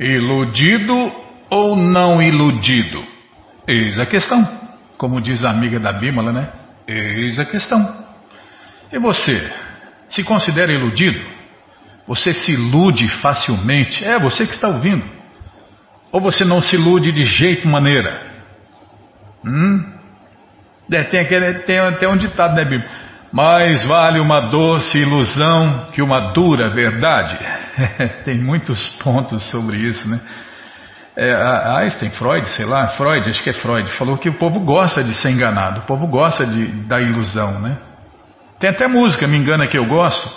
Iludido ou não iludido? Eis a questão. Como diz a amiga da Bímola, né? Eis a questão. E você? Se considera iludido? Você se ilude facilmente? É você que está ouvindo. Ou você não se ilude de jeito maneira? Hum? É, tem, aquele, tem até um ditado, né, Bíblia? Mais vale uma doce ilusão que uma dura verdade. Tem muitos pontos sobre isso, né? É, Einstein, Freud, sei lá, Freud, acho que é Freud, falou que o povo gosta de ser enganado, o povo gosta de, da ilusão, né? Tem até música, me engana que eu gosto.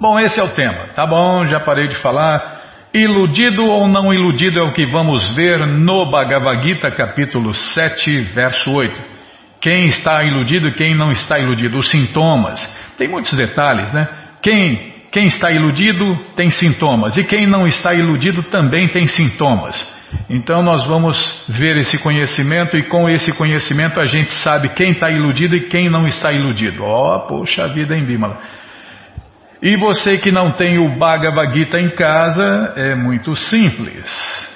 Bom, esse é o tema, tá bom, já parei de falar. Iludido ou não iludido é o que vamos ver no Bhagavad Gita, capítulo 7, verso 8. Quem está iludido e quem não está iludido, os sintomas. Tem muitos detalhes, né? Quem, quem está iludido tem sintomas e quem não está iludido também tem sintomas. Então nós vamos ver esse conhecimento e com esse conhecimento a gente sabe quem está iludido e quem não está iludido. Oh, poxa vida, hein, Bimala? E você que não tem o Bhagavad Gita em casa, é muito simples.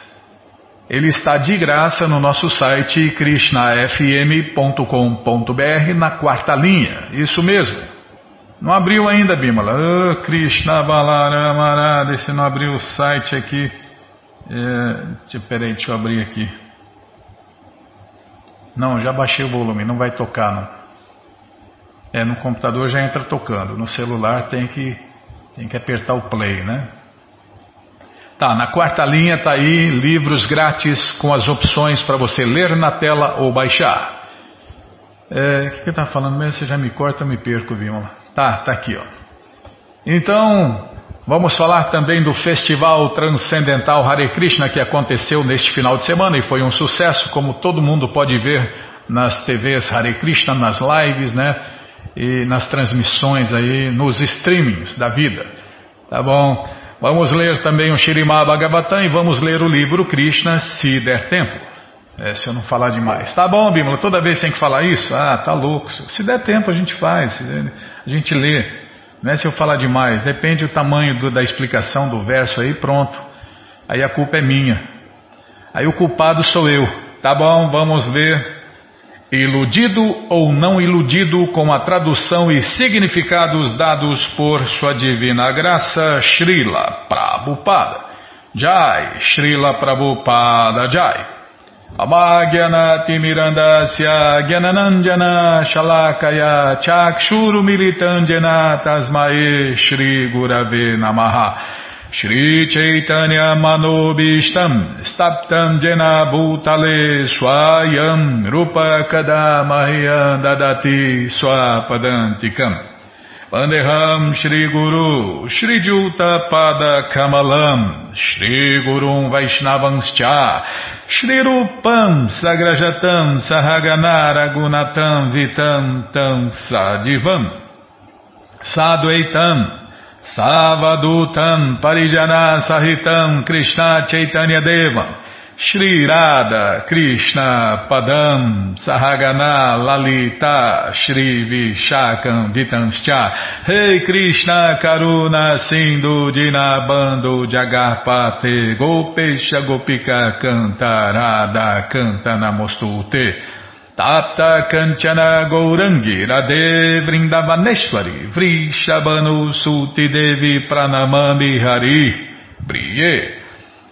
Ele está de graça no nosso site krishnafm.com.br na quarta linha. Isso mesmo. Não abriu ainda, Bimala. Oh, Krishna Balaramarada, se não abriu o site aqui. É, peraí, deixa eu abrir aqui. Não, já baixei o volume, não vai tocar não. É, no computador já entra tocando, no celular tem que, tem que apertar o play, né? Tá, na quarta linha tá aí livros grátis com as opções para você ler na tela ou baixar. É, o que, que eu falando mesmo? Você já me corta, me perco, viu? Tá, tá aqui, ó. Então, vamos falar também do Festival Transcendental Hare Krishna que aconteceu neste final de semana e foi um sucesso, como todo mundo pode ver nas TVs Hare Krishna, nas lives, né? E nas transmissões aí, nos streamings da vida. Tá bom? Vamos ler também o Shirimá Bhagavatam e vamos ler o livro Krishna, se der tempo. É, se eu não falar demais. Tá bom, Bímola, toda vez tem que falar isso? Ah, tá louco. Se der tempo a gente faz, a gente lê. Não é se eu falar demais, depende do tamanho do, da explicação do verso aí, pronto. Aí a culpa é minha. Aí o culpado sou eu. Tá bom, vamos ler Iludido ou não iludido com a tradução e significados dados por Sua Divina Graça, Srila Prabhupada. Jai, Srila Prabhupada Jai. Amagyanati Mirandasya Gyananandjana Shalakaya Chakshuru Militandjana Tasmae Shri Gurave Namaha Shri Chaitanya Manobishtam Staptam Jena Bhutale Swayam Rupa Kadamahyam Dadati Swapadantikam Pandeham Shri Guru Shri Juta Pada Kamalam Shri Gurum Vaishnavanscha Shri Rupam Sagrajatam Sahaganara Gunatam Vitam Tam Sadivam Sadhuaitam Savadutam Parijana Sahitam Krishna Chaitanya Deva. Shri Radha Krishna Padam Sahagana Lalita Shri Vishakam Vitanscha. Rei Krishna Karuna Sindhu Dinabando Jagarpate Gopesha Gopika Cantarada Canta Namostute Tapta Kanchana Gourangi Radhe Vrindavaneshwari Vrishabhanu Suti Devi Pranamami Hari Briye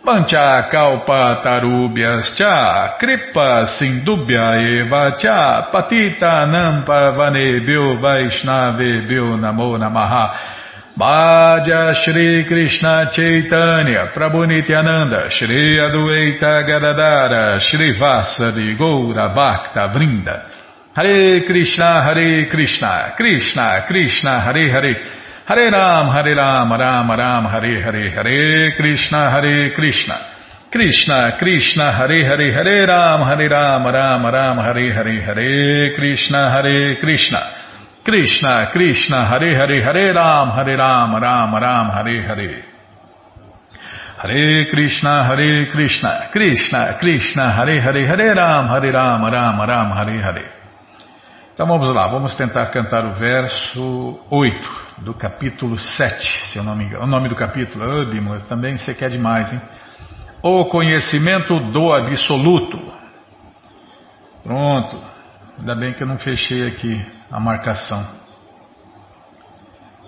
Pancha Kalpa Tarubhyas Cha Kripa Sindubhya Eva Cha Patita Nampa Vanebhyo Vaishnavebhyo Namo Namaha Bhaja Shri Krishna Chaitanya Prabhu Nityananda Shri Adueita Gadadara Shri Vasadi Goura Bhakta Vrinda. Hare Krishna Hare Krishna Krishna Krishna Hare Hare. Hare Ram Hare Ram Ram Ram Hare Hare Hare Krishna Hare Krishna. Krishna Krishna Hare Hare Hare Ram Hare Ram Ram Ram Hare Hare Hare Krishna Hare Krishna Krishna, Krishna, Hare Hare, Hare Ram, Hare Ram, Ram Ram, Hare Hare. Hare Krishna, Hare Krishna, Krishna, Krishna, Hare Hare, Hare Ram, Hare Ram, Ram Ram, Hare Hare. Então vamos lá, vamos tentar cantar o verso 8 do capítulo 7, se eu não me engano. O nome do capítulo, oh, também você quer demais, hein? O conhecimento do absoluto. Pronto. Ainda bem que eu não fechei aqui a marcação.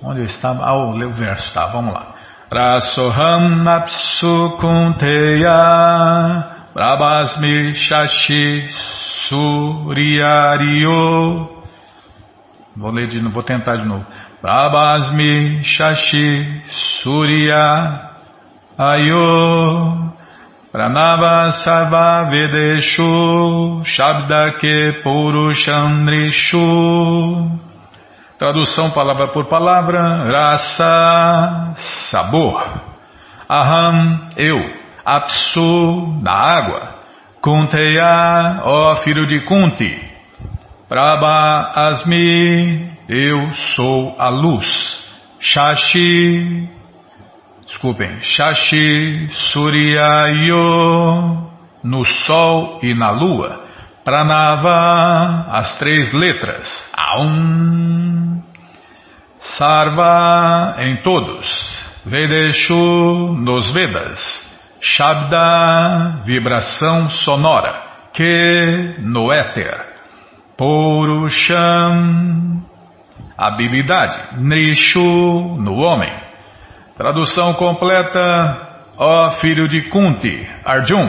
Onde eu estava? Ah, o verso, tá, vamos lá. Rasoham apsu kunteya Brabhasmi shashi suryario Vou ler de novo, vou tentar de novo. Prabhasmi Shashi Surya Pranava Sarva Vedeshu Shabdake Purushandrishu Tradução palavra por palavra Rasa Sabor. Aham Eu Apsu da água. Kunteya Ó filho de Kunti. Prabha Asmi, eu sou a luz. Shashi, desculpem, Shashi Suryayo, no sol e na lua. Pranava, as três letras. Aum. Sarva, em todos. Vedeshu, nos Vedas. Shabda, vibração sonora. Que, no éter. Purusham, habilidade, Nishu, no homem. Tradução completa, ó filho de Kunti, Arjun,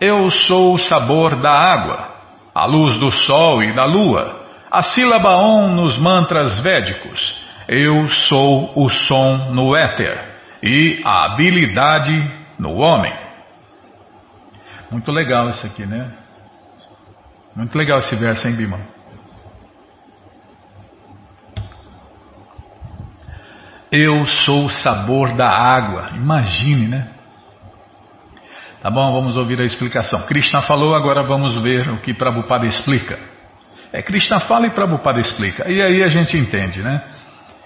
eu sou o sabor da água, a luz do sol e da lua, a sílaba Om nos mantras védicos, eu sou o som no éter e a habilidade no homem. Muito legal isso aqui, né? Muito legal esse verso, hein, Bima? Eu sou o sabor da água. Imagine, né? Tá bom, vamos ouvir a explicação. Krishna falou, agora vamos ver o que Prabhupada explica. É, Krishna fala e Prabhupada explica. E aí a gente entende, né?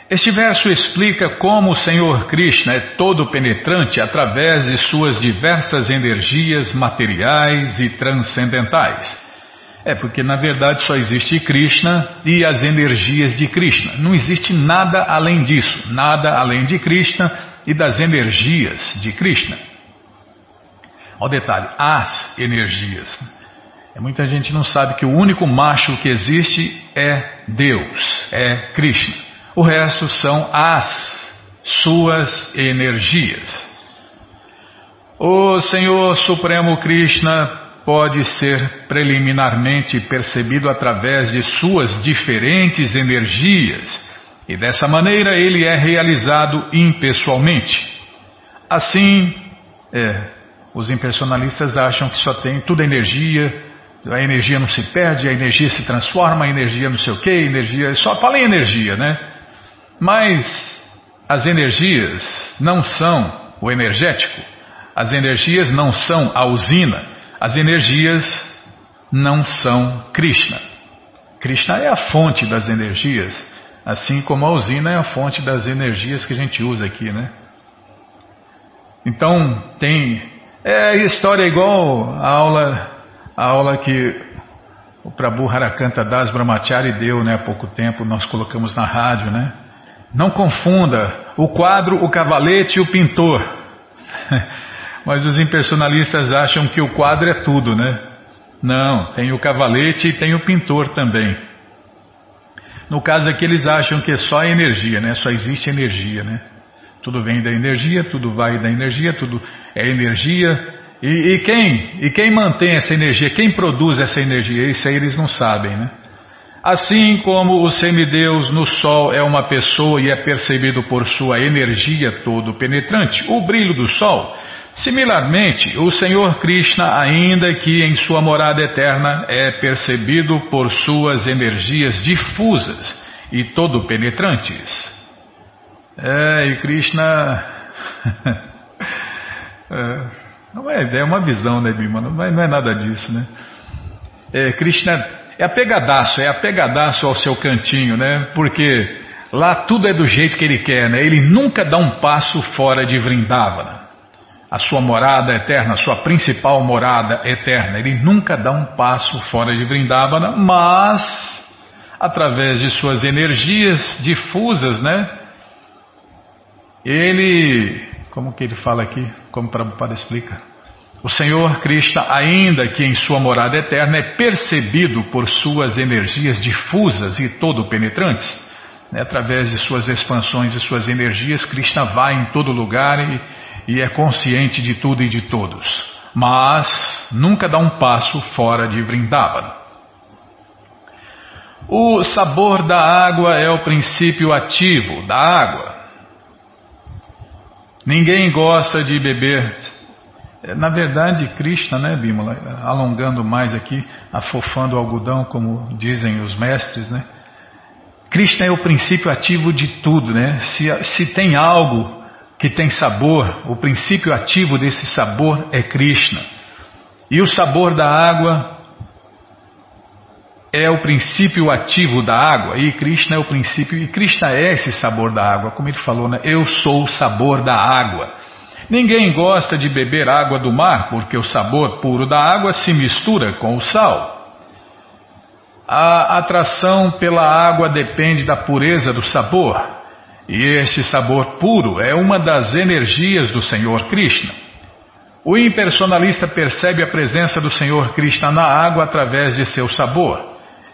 Este verso explica como o Senhor Krishna é todo penetrante através de suas diversas energias materiais e transcendentais. É porque na verdade só existe Krishna e as energias de Krishna. Não existe nada além disso, nada além de Krishna e das energias de Krishna. Olha o detalhe, as energias. É, muita gente não sabe que o único macho que existe é Deus, é Krishna. O resto são as suas energias. O Senhor Supremo Krishna pode ser preliminarmente percebido através de suas diferentes energias, e dessa maneira ele é realizado impessoalmente. Assim, é, os impersonalistas acham que só tem tudo energia, a energia não se perde, a energia se transforma, a energia não sei o que, energia. Só fala em energia, né? Mas as energias não são o energético, as energias não são a usina, as energias não são Krishna. Krishna é a fonte das energias, assim como a usina é a fonte das energias que a gente usa aqui, né? Então tem é história igual a aula a aula que o Prabhu Harakanta Das Brahmachari deu, né, há pouco tempo, nós colocamos na rádio, né? Não confunda o quadro, o cavalete e o pintor. Mas os impersonalistas acham que o quadro é tudo, né? Não, tem o cavalete e tem o pintor também. No caso aqui eles acham que é só energia, né? Só existe energia, né? Tudo vem da energia, tudo vai da energia, tudo é energia. E, e quem? E quem mantém essa energia? Quem produz essa energia? Isso aí eles não sabem, né? Assim como o semideus no Sol é uma pessoa e é percebido por sua energia todo penetrante, o brilho do Sol Similarmente, o Senhor Krishna, ainda que em sua morada eterna, é percebido por suas energias difusas e todo penetrantes. É, e Krishna. é, não é ideia, é uma visão, né, Bima? Não é, não é nada disso, né? É, Krishna é apegadaço, é apegadaço ao seu cantinho, né? Porque lá tudo é do jeito que ele quer, né? Ele nunca dá um passo fora de Vrindavana a sua morada eterna, a sua principal morada eterna. Ele nunca dá um passo fora de Vrindavana, mas através de suas energias difusas, né? Ele, como que ele fala aqui, como Prabhupada explica? O Senhor Krishna, ainda que em sua morada eterna, é percebido por suas energias difusas e todo penetrantes. Né? Através de suas expansões e suas energias, Krishna vai em todo lugar e, e é consciente de tudo e de todos. Mas nunca dá um passo fora de Vrindavan. O sabor da água é o princípio ativo da água. Ninguém gosta de beber. Na verdade, Krishna, né, Bimala, alongando mais aqui, afofando o algodão, como dizem os mestres, né? Krishna é o princípio ativo de tudo, né? Se, se tem algo que tem sabor, o princípio ativo desse sabor é Krishna. E o sabor da água é o princípio ativo da água e Krishna é o princípio, e Krishna é esse sabor da água, como ele falou, né? Eu sou o sabor da água. Ninguém gosta de beber água do mar porque o sabor puro da água se mistura com o sal. A atração pela água depende da pureza do sabor, e este sabor puro é uma das energias do Senhor Krishna. O impersonalista percebe a presença do Senhor Krishna na água através de seu sabor.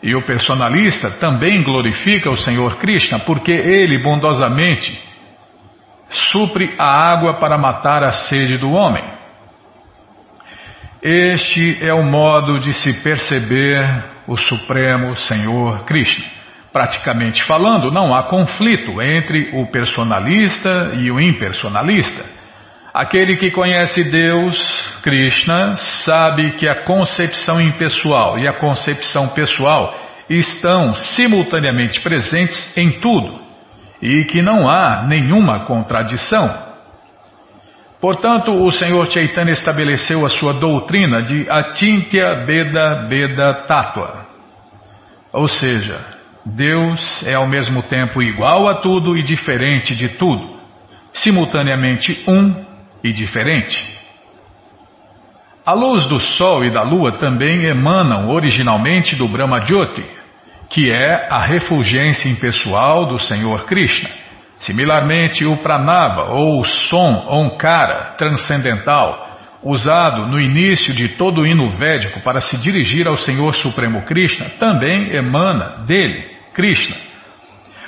E o personalista também glorifica o Senhor Krishna porque ele bondosamente supre a água para matar a sede do homem. Este é o modo de se perceber o Supremo Senhor Krishna. Praticamente falando, não há conflito entre o personalista e o impersonalista. Aquele que conhece Deus, Krishna, sabe que a concepção impessoal e a concepção pessoal estão simultaneamente presentes em tudo e que não há nenhuma contradição. Portanto, o Senhor Chaitanya estabeleceu a sua doutrina de Atintya Beda Beda Tattva. Ou seja, Deus é ao mesmo tempo igual a tudo e diferente de tudo, simultaneamente um e diferente. A luz do Sol e da Lua também emanam originalmente do Brahma Jyoti, que é a refulgência impessoal do Senhor Krishna. Similarmente, o Pranava, ou som Onkara transcendental, usado no início de todo o hino védico para se dirigir ao Senhor Supremo Krishna, também emana dele, Krishna.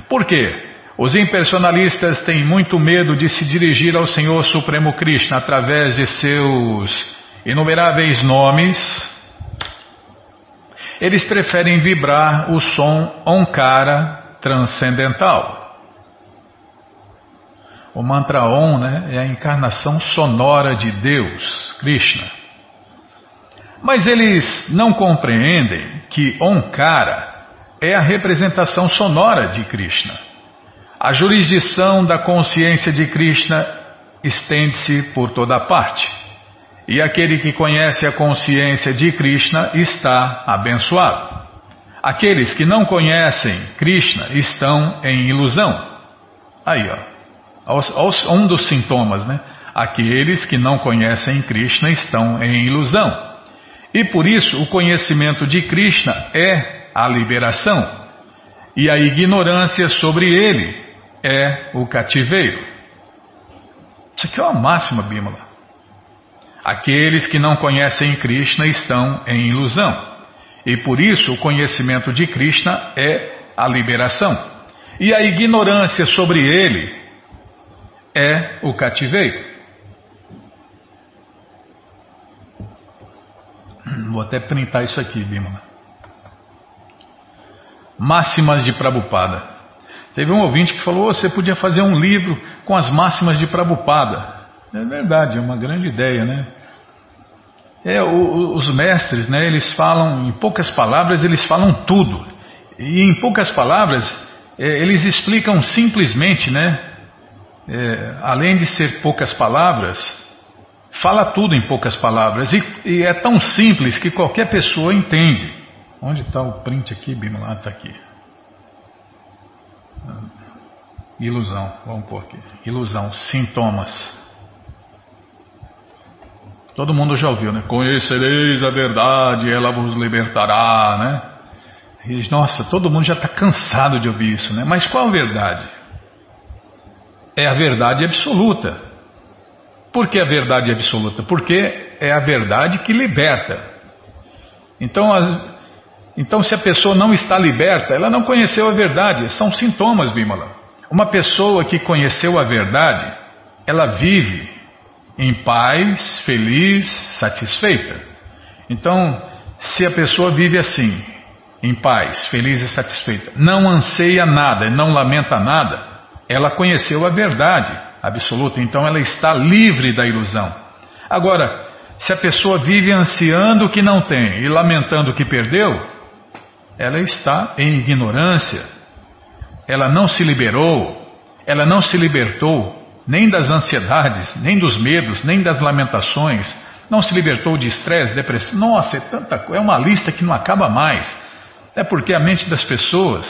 Por quê? Os impersonalistas têm muito medo de se dirigir ao Senhor Supremo Krishna através de seus inumeráveis nomes. Eles preferem vibrar o som Onkara transcendental. O mantra Om né, é a encarnação sonora de Deus, Krishna. Mas eles não compreendem que Onkara é a representação sonora de Krishna. A jurisdição da consciência de Krishna estende-se por toda parte. E aquele que conhece a consciência de Krishna está abençoado. Aqueles que não conhecem Krishna estão em ilusão. Aí, ó, um dos sintomas, né? Aqueles que não conhecem Krishna estão em ilusão. E por isso o conhecimento de Krishna é a liberação. E a ignorância sobre ele é o cativeiro. Isso aqui é uma máxima, Bímola. Aqueles que não conhecem Krishna estão em ilusão. E por isso o conhecimento de Krishna é a liberação. E a ignorância sobre ele é o cativeiro. Vou até printar isso aqui, Bímola. Máximas de Prabhupada. Teve um ouvinte que falou: oh, você podia fazer um livro com as máximas de Prabhupada. É verdade, é uma grande ideia, né? É, o, os mestres, né, eles falam, em poucas palavras, eles falam tudo. E em poucas palavras, é, eles explicam simplesmente, né? É, além de ser poucas palavras, fala tudo em poucas palavras. E, e é tão simples que qualquer pessoa entende. Onde está o print aqui, Bimala? Está aqui. Ilusão, vamos pôr aqui. Ilusão, sintomas. Todo mundo já ouviu, né? Conhecereis a verdade, ela vos libertará, né? E, nossa, todo mundo já está cansado de ouvir isso, né? Mas qual a verdade? É a verdade absoluta. Por que a verdade absoluta? Porque é a verdade que liberta. Então, as, então, se a pessoa não está liberta, ela não conheceu a verdade. São sintomas, Bimala. Uma pessoa que conheceu a verdade, ela vive em paz, feliz, satisfeita. Então, se a pessoa vive assim, em paz, feliz e satisfeita, não anseia nada, não lamenta nada, ela conheceu a verdade absoluta, então ela está livre da ilusão. Agora, se a pessoa vive ansiando o que não tem e lamentando o que perdeu, ela está em ignorância. Ela não se liberou, ela não se libertou nem das ansiedades, nem dos medos, nem das lamentações, não se libertou de estresse, depressão. Nossa, é tanta é uma lista que não acaba mais. É porque a mente das pessoas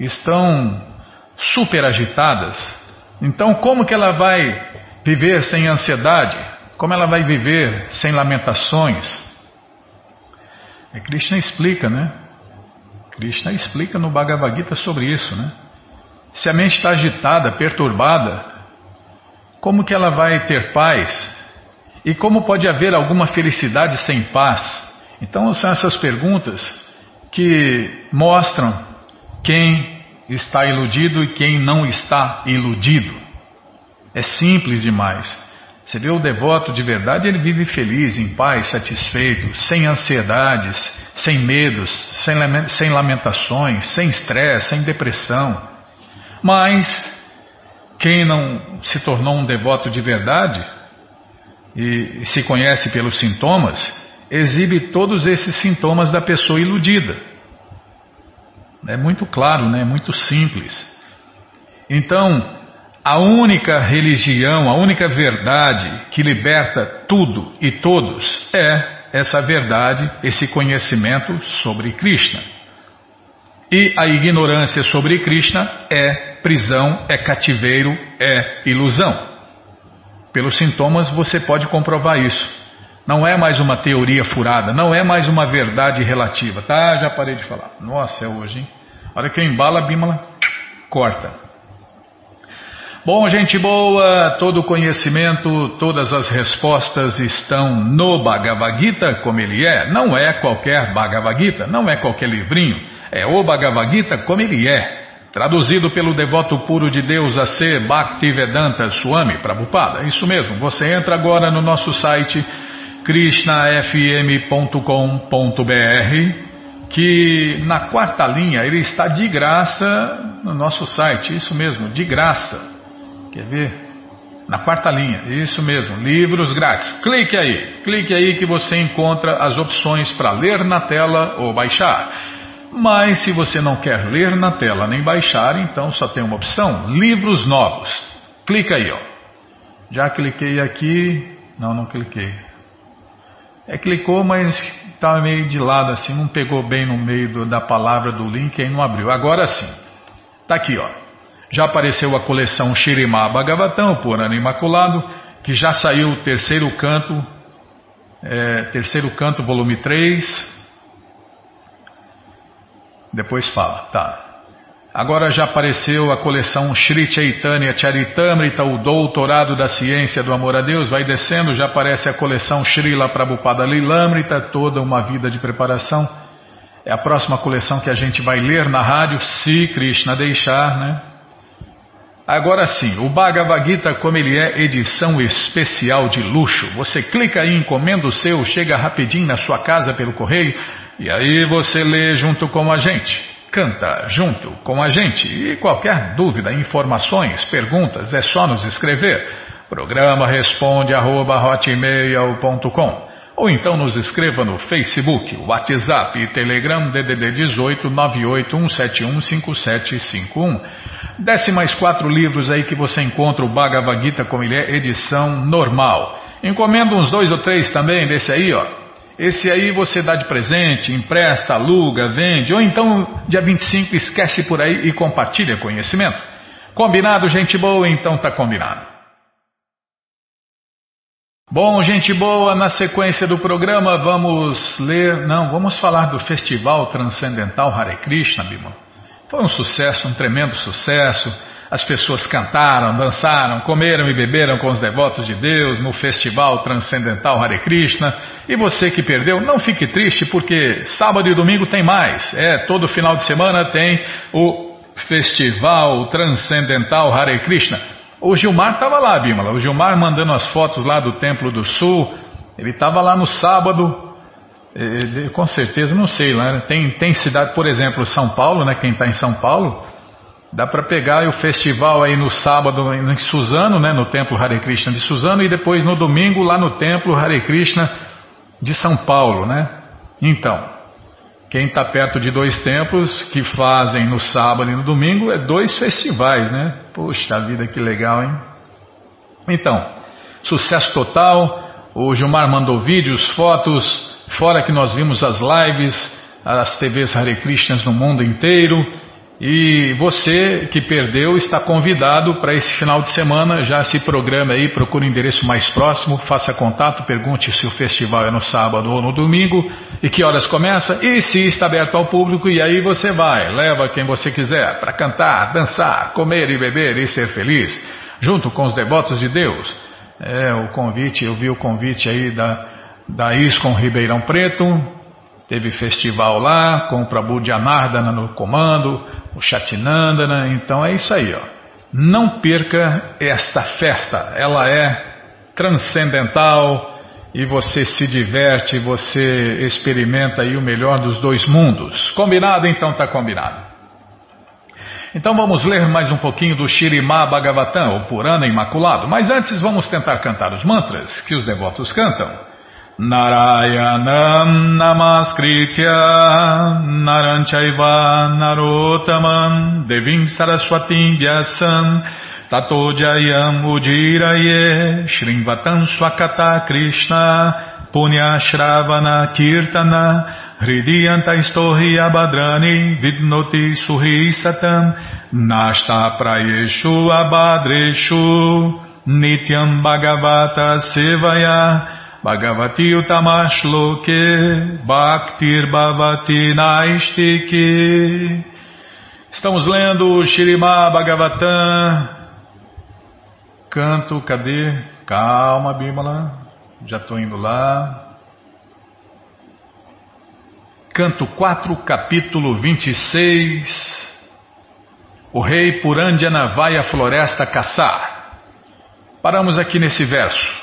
estão super agitadas. Então, como que ela vai viver sem ansiedade? Como ela vai viver sem lamentações? É Krishna explica, né? Krishna explica no Bhagavad Gita sobre isso, né? Se a mente está agitada, perturbada, como que ela vai ter paz? E como pode haver alguma felicidade sem paz? Então são essas perguntas que mostram quem está iludido e quem não está iludido. É simples demais. Você vê o devoto de verdade, ele vive feliz, em paz, satisfeito, sem ansiedades, sem medos, sem lamentações, sem estresse, sem depressão. Mas quem não se tornou um devoto de verdade, e se conhece pelos sintomas, exibe todos esses sintomas da pessoa iludida. É muito claro, né? muito simples. Então, a única religião, a única verdade que liberta tudo e todos é essa verdade, esse conhecimento sobre Krishna. E a ignorância sobre Krishna é prisão, é cativeiro, é ilusão. Pelos sintomas você pode comprovar isso. Não é mais uma teoria furada, não é mais uma verdade relativa. Tá, já parei de falar. Nossa, é hoje, hein? A hora que eu embalo a bímola, corta. Bom, gente boa, todo conhecimento, todas as respostas estão no Bhagavad Gita, como ele é. Não é qualquer Bhagavad Gita, não é qualquer livrinho. É o Bhagavad Gita como ele é. Traduzido pelo devoto puro de Deus a ser Bhaktivedanta Swami Prabhupada. Isso mesmo, você entra agora no nosso site krishnafm.com.br que na quarta linha ele está de graça no nosso site, isso mesmo, de graça. Quer ver? Na quarta linha, isso mesmo, livros grátis. Clique aí, clique aí que você encontra as opções para ler na tela ou baixar. Mas se você não quer ler na tela nem baixar, então só tem uma opção: livros novos. Clica aí, ó. Já cliquei aqui. Não, não cliquei. É, clicou, mas estava meio de lado assim, não pegou bem no meio do, da palavra do link e não abriu. Agora sim. Tá aqui, ó. Já apareceu a coleção Shirimá Bhagavatam, por ano imaculado, que já saiu o terceiro canto, é, terceiro canto, volume 3, depois fala, tá. Agora já apareceu a coleção Sri Chaitanya Charitamrita, o doutorado da ciência do amor a Deus, vai descendo, já aparece a coleção Srila Prabhupada Lilamrita, toda uma vida de preparação. É a próxima coleção que a gente vai ler na rádio, se Krishna deixar, né? Agora sim, o Bhagavad Gita, como ele é, edição especial de luxo. Você clica aí, encomenda o seu, chega rapidinho na sua casa pelo correio. E aí você lê junto com a gente, canta junto com a gente. E qualquer dúvida, informações, perguntas, é só nos escrever. Programa responde arroba, ou então nos escreva no Facebook, WhatsApp e Telegram DDD 18 981715751. Desce mais quatro livros aí que você encontra o Bhagavad Gita como ele é, edição normal. Encomenda uns dois ou três também desse aí, ó. Esse aí você dá de presente, empresta, aluga, vende, ou então dia 25 esquece por aí e compartilha conhecimento. Combinado, gente boa? Então tá combinado. Bom, gente boa, na sequência do programa vamos ler, não, vamos falar do Festival Transcendental Hare Krishna, Bima. Foi um sucesso, um tremendo sucesso. as pessoas cantaram, dançaram, comeram e beberam com os devotos de Deus no festival transcendental Hare Krishna. E você que perdeu, não fique triste, porque sábado e domingo tem mais. É, todo final de semana tem o festival transcendental Hare Krishna. O Gilmar estava lá, Bimala. O Gilmar mandando as fotos lá do Templo do Sul. Ele estava lá no sábado. Ele, com certeza, não sei lá. Né? Tem, tem cidade, por exemplo, São Paulo, né? Quem está em São Paulo Dá para pegar o festival aí no sábado em Suzano, né, no templo Hare Krishna de Suzano, e depois no domingo lá no templo Hare Krishna de São Paulo, né? Então, quem está perto de dois templos que fazem no sábado e no domingo é dois festivais, né? Poxa vida, que legal, hein? Então, sucesso total. O Gilmar mandou vídeos, fotos, fora que nós vimos as lives, as TVs Hare Krishnas no mundo inteiro. E você que perdeu está convidado para esse final de semana. Já se programa aí, procure o endereço mais próximo, faça contato, pergunte se o festival é no sábado ou no domingo e que horas começa e se está aberto ao público. E aí você vai, leva quem você quiser para cantar, dançar, comer e beber e ser feliz, junto com os devotos de Deus. É o convite, eu vi o convite aí da, da ISCOM Ribeirão Preto. Teve festival lá com o Prabhu Janardana no comando, o Chatinandana, então é isso aí, ó. Não perca esta festa, ela é transcendental e você se diverte, você experimenta aí o melhor dos dois mundos. Combinado? Então tá combinado. Então vamos ler mais um pouquinho do Shirimá Bhagavatam, o Purana Imaculado, mas antes vamos tentar cantar os mantras que os devotos cantam. Narayanam Namaskritya Naranchaiva Narotaman Devim Saraswatim Vyasam Jayam Ujiraye Shrimvatam Swakata Krishna Punya Shravana Kirtana Hridiyanta Istohi Abadrani Vidnoti Suhi Satam Nashta Prayeshu Abadreshu Nityam Bhagavata Sevaya Bhagavati Utamashloke Bhaktir Bhavati Naistiki. Estamos lendo Shirima Bhagavatam. Canto, cadê? Calma, Bímola. Já estou indo lá. Canto 4, capítulo 26. O rei Purandjana vai à floresta caçar. Paramos aqui nesse verso.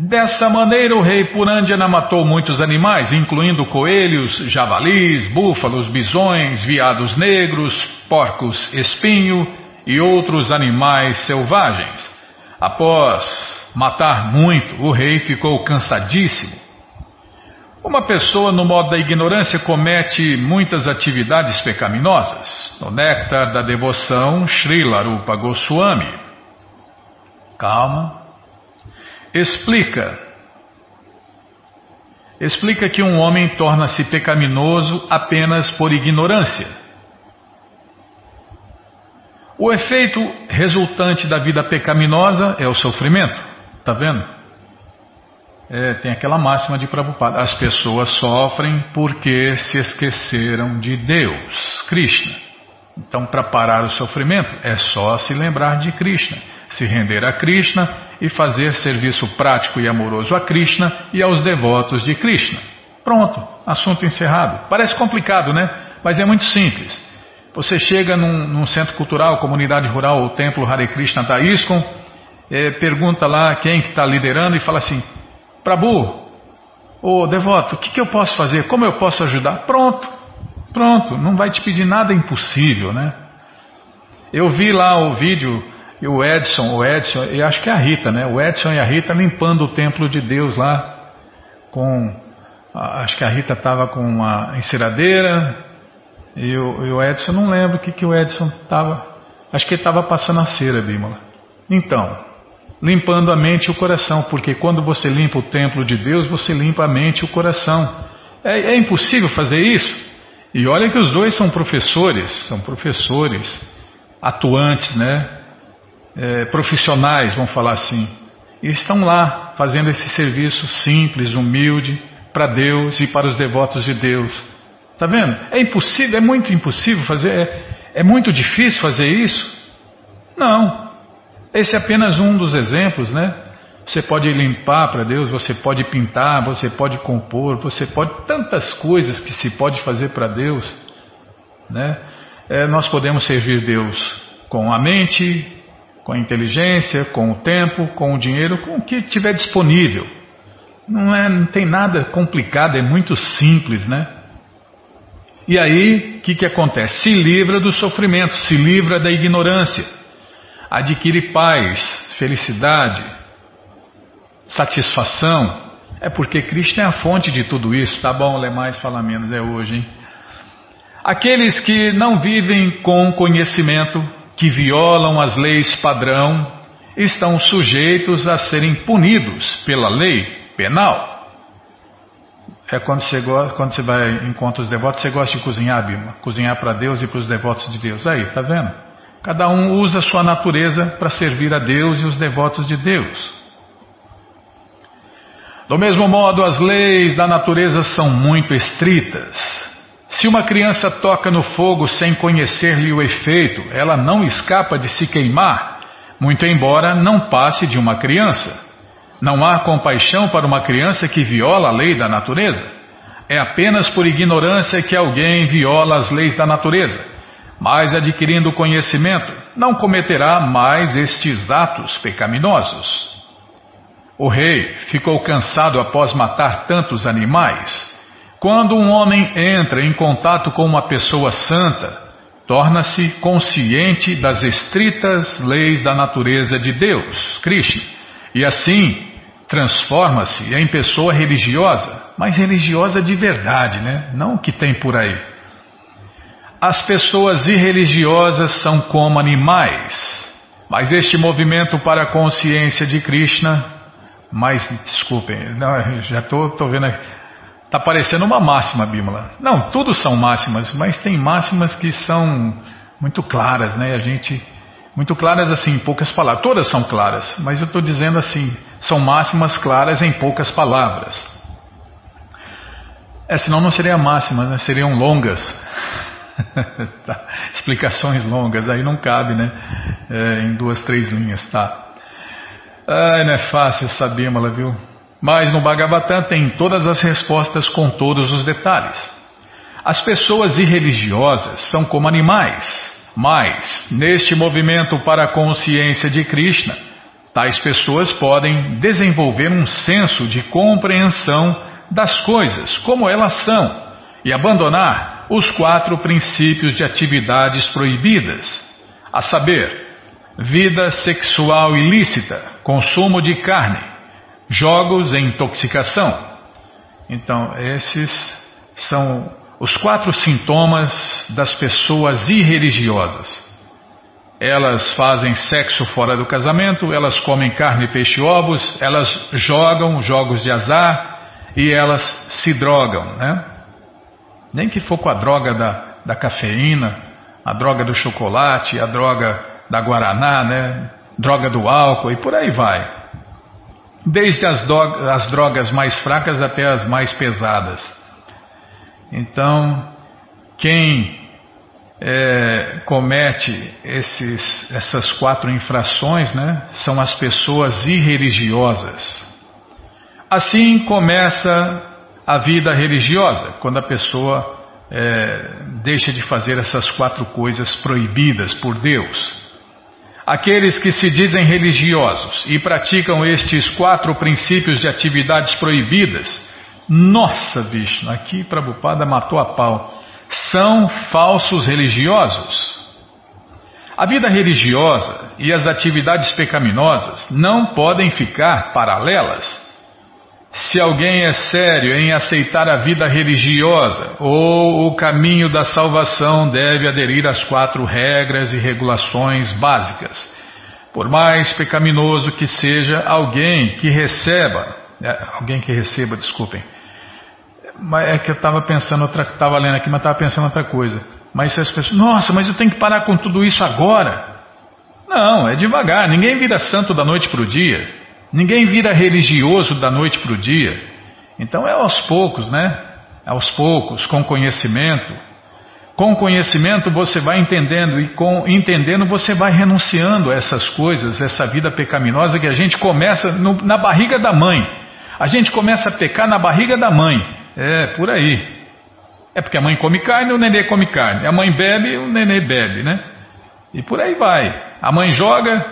Dessa maneira, o rei Purandjana matou muitos animais, incluindo coelhos, javalis, búfalos, bisões, viados negros, porcos espinho e outros animais selvagens. Após matar muito, o rei ficou cansadíssimo. Uma pessoa, no modo da ignorância, comete muitas atividades pecaminosas. No néctar da devoção, Srila Rupa Goswami. Calma explica. Explica que um homem torna-se pecaminoso apenas por ignorância. O efeito resultante da vida pecaminosa é o sofrimento. Está vendo? É, tem aquela máxima de Prabhupada. As pessoas sofrem porque se esqueceram de Deus, Krishna. Então, para parar o sofrimento, é só se lembrar de Krishna, se render a Krishna e fazer serviço prático e amoroso a Krishna e aos devotos de Krishna. Pronto, assunto encerrado. Parece complicado, né? Mas é muito simples. Você chega num, num centro cultural, comunidade rural ou templo Hare Krishna da ISKCON, é, pergunta lá quem que está liderando e fala assim: Prabhu, ô devoto, o que, que eu posso fazer? Como eu posso ajudar? Pronto, pronto, não vai te pedir nada impossível, né? Eu vi lá o vídeo e o Edson, o Edson, e acho que é a Rita, né? O Edson e a Rita limpando o templo de Deus lá com. Acho que a Rita estava com uma enceradeira e o, e o, Edson, não lembro o que, que o Edson estava. Acho que ele estava passando a cera, Bímola. Então, limpando a mente e o coração, porque quando você limpa o templo de Deus, você limpa a mente e o coração. É, é impossível fazer isso? E olha que os dois são professores, são professores atuantes, né? É, profissionais, vamos falar assim, estão lá fazendo esse serviço simples, humilde, para Deus e para os devotos de Deus. Está vendo? É impossível, é muito impossível fazer, é, é muito difícil fazer isso. Não. Esse é apenas um dos exemplos, né? Você pode limpar para Deus, você pode pintar, você pode compor, você pode tantas coisas que se pode fazer para Deus, né? É, nós podemos servir Deus com a mente, com a inteligência, com o tempo, com o dinheiro, com o que tiver disponível. Não é, não tem nada complicado, é muito simples, né? E aí, o que, que acontece? Se livra do sofrimento, se livra da ignorância, adquire paz, felicidade, satisfação. É porque Cristo é a fonte de tudo isso. Tá bom, ler mais, fala menos, é hoje, hein? Aqueles que não vivem com conhecimento, que violam as leis padrão, estão sujeitos a serem punidos pela lei penal. É quando você, gosta, quando você vai encontrar os devotos, você gosta de cozinhar, Bima? Cozinhar para Deus e para os devotos de Deus. Aí, tá vendo? Cada um usa sua natureza para servir a Deus e os devotos de Deus. Do mesmo modo, as leis da natureza são muito estritas. Se uma criança toca no fogo sem conhecer-lhe o efeito, ela não escapa de se queimar, muito embora não passe de uma criança. Não há compaixão para uma criança que viola a lei da natureza. É apenas por ignorância que alguém viola as leis da natureza. Mas adquirindo conhecimento, não cometerá mais estes atos pecaminosos. O rei ficou cansado após matar tantos animais. Quando um homem entra em contato com uma pessoa santa, torna-se consciente das estritas leis da natureza de Deus, Krishna, e assim transforma-se em pessoa religiosa, mas religiosa de verdade, né? Não o que tem por aí. As pessoas irreligiosas são como animais, mas este movimento para a consciência de Krishna, mas desculpem, não, já estou vendo, está parecendo uma máxima, Bímola. Não, tudo são máximas, mas tem máximas que são muito claras, né? A gente muito claras assim, em poucas palavras. Todas são claras, mas eu estou dizendo assim, são máximas claras em poucas palavras. É, senão não seria máximas, né? seriam longas. tá. Explicações longas, aí não cabe, né? É, em duas, três linhas, tá? Ai, não é fácil essa bímola, viu? Mas no Bhagavatam tem todas as respostas com todos os detalhes. As pessoas irreligiosas são como animais mas, neste movimento para a consciência de Krishna, tais pessoas podem desenvolver um senso de compreensão das coisas como elas são e abandonar os quatro princípios de atividades proibidas, a saber, vida sexual ilícita, consumo de carne, jogos e intoxicação. Então, esses são os quatro sintomas das pessoas irreligiosas. Elas fazem sexo fora do casamento, elas comem carne, peixe e ovos, elas jogam jogos de azar e elas se drogam, né? Nem que for com a droga da, da cafeína, a droga do chocolate, a droga da guaraná, né? Droga do álcool e por aí vai. Desde as, as drogas mais fracas até as mais pesadas. Então, quem é, comete esses, essas quatro infrações né, são as pessoas irreligiosas. Assim começa a vida religiosa, quando a pessoa é, deixa de fazer essas quatro coisas proibidas por Deus. Aqueles que se dizem religiosos e praticam estes quatro princípios de atividades proibidas nossa, Vishnu, aqui Prabhupada matou a pau. São falsos religiosos. A vida religiosa e as atividades pecaminosas não podem ficar paralelas. Se alguém é sério em aceitar a vida religiosa ou o caminho da salvação, deve aderir às quatro regras e regulações básicas. Por mais pecaminoso que seja alguém que receba, é, alguém que receba, desculpem, é que eu estava pensando outra, estava lendo aqui, mas estava pensando outra coisa. Mas se as pessoas, nossa, mas eu tenho que parar com tudo isso agora? Não, é devagar. Ninguém vira santo da noite para o dia. Ninguém vira religioso da noite para o dia. Então é aos poucos, né? Aos poucos, com conhecimento. Com conhecimento você vai entendendo e com entendendo você vai renunciando a essas coisas, essa vida pecaminosa que a gente começa no, na barriga da mãe. A gente começa a pecar na barriga da mãe. É, por aí. É porque a mãe come carne, o nenê come carne. A mãe bebe, o nenê bebe, né? E por aí vai. A mãe joga,